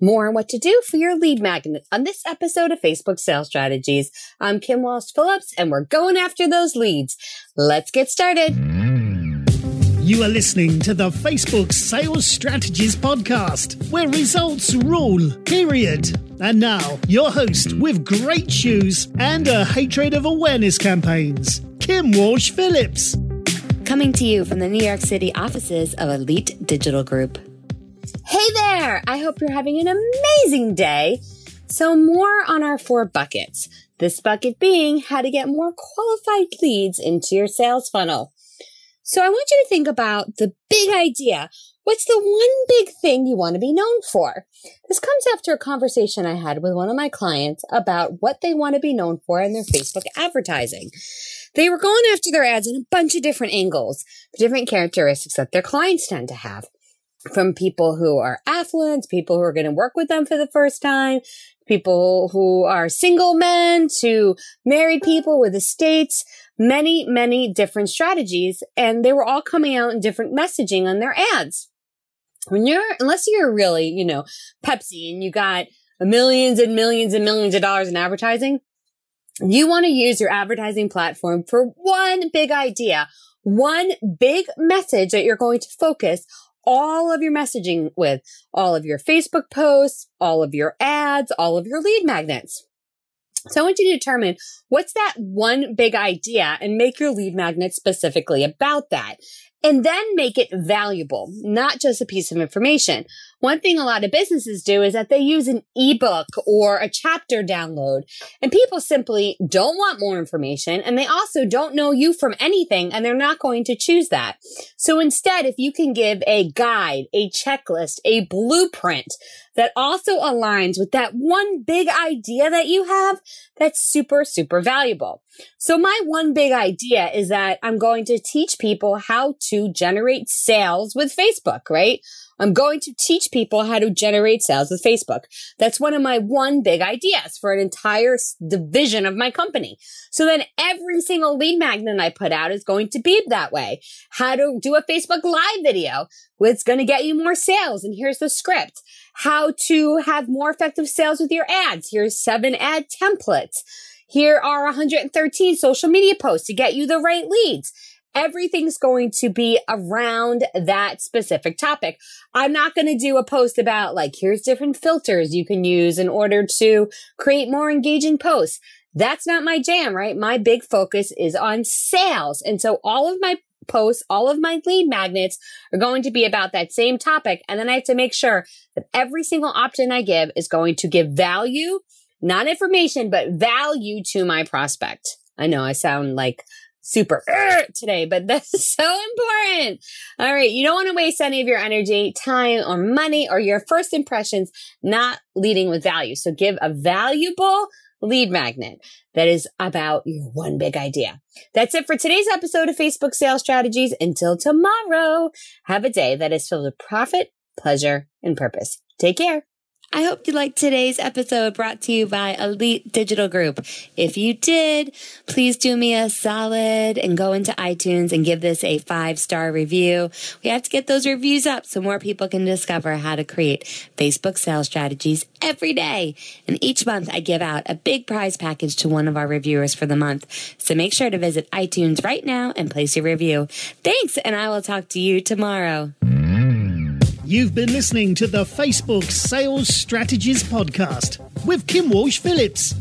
more on what to do for your lead magnet on this episode of Facebook Sales Strategies. I'm Kim Walsh Phillips and we're going after those leads. Let's get started. You are listening to the Facebook Sales Strategies Podcast, where results rule, period. And now, your host with great shoes and a hatred of awareness campaigns, Kim Walsh Phillips. Coming to you from the New York City offices of Elite Digital Group. Hey there! I hope you're having an amazing day. So, more on our four buckets. This bucket being how to get more qualified leads into your sales funnel. So, I want you to think about the big idea. What's the one big thing you want to be known for? This comes after a conversation I had with one of my clients about what they want to be known for in their Facebook advertising. They were going after their ads in a bunch of different angles, different characteristics that their clients tend to have from people who are affluent, people who are going to work with them for the first time, people who are single men to married people with estates, many, many different strategies. And they were all coming out in different messaging on their ads. When you're, unless you're really, you know, Pepsi and you got millions and millions and millions of dollars in advertising, you want to use your advertising platform for one big idea, one big message that you're going to focus all of your messaging with all of your Facebook posts, all of your ads, all of your lead magnets. So I want you to determine what's that one big idea and make your lead magnet specifically about that and then make it valuable, not just a piece of information. One thing a lot of businesses do is that they use an ebook or a chapter download and people simply don't want more information and they also don't know you from anything and they're not going to choose that. So instead, if you can give a guide, a checklist, a blueprint that also aligns with that one big idea that you have, that's super, super valuable. So my one big idea is that I'm going to teach people how to generate sales with Facebook, right? I'm going to teach people how to generate sales with Facebook. That's one of my one big ideas for an entire division of my company. So then every single lead magnet I put out is going to be that way. How to do a Facebook live video. It's going to get you more sales. And here's the script. How to have more effective sales with your ads. Here's seven ad templates. Here are 113 social media posts to get you the right leads everything's going to be around that specific topic. I'm not going to do a post about like, here's different filters you can use in order to create more engaging posts. That's not my jam, right? My big focus is on sales. And so all of my posts, all of my lead magnets are going to be about that same topic. And then I have to make sure that every single option I give is going to give value, not information, but value to my prospect. I know I sound like super er today, but that's so important. All right. You don't want to waste any of your energy, time, or money or your first impressions not leading with value. So give a valuable lead magnet that is about your one big idea. That's it for today's episode of Facebook Sales Strategies. Until tomorrow, have a day that is filled with profit, pleasure, and purpose. Take care. I hope you liked today's episode brought to you by Elite Digital Group. If you did, please do me a solid and go into iTunes and give this a five star review. We have to get those reviews up so more people can discover how to create Facebook sales strategies every day. And each month I give out a big prize package to one of our reviewers for the month. So make sure to visit iTunes right now and place your review. Thanks, and I will talk to you tomorrow. You've been listening to the Facebook Sales Strategies Podcast with Kim Walsh Phillips.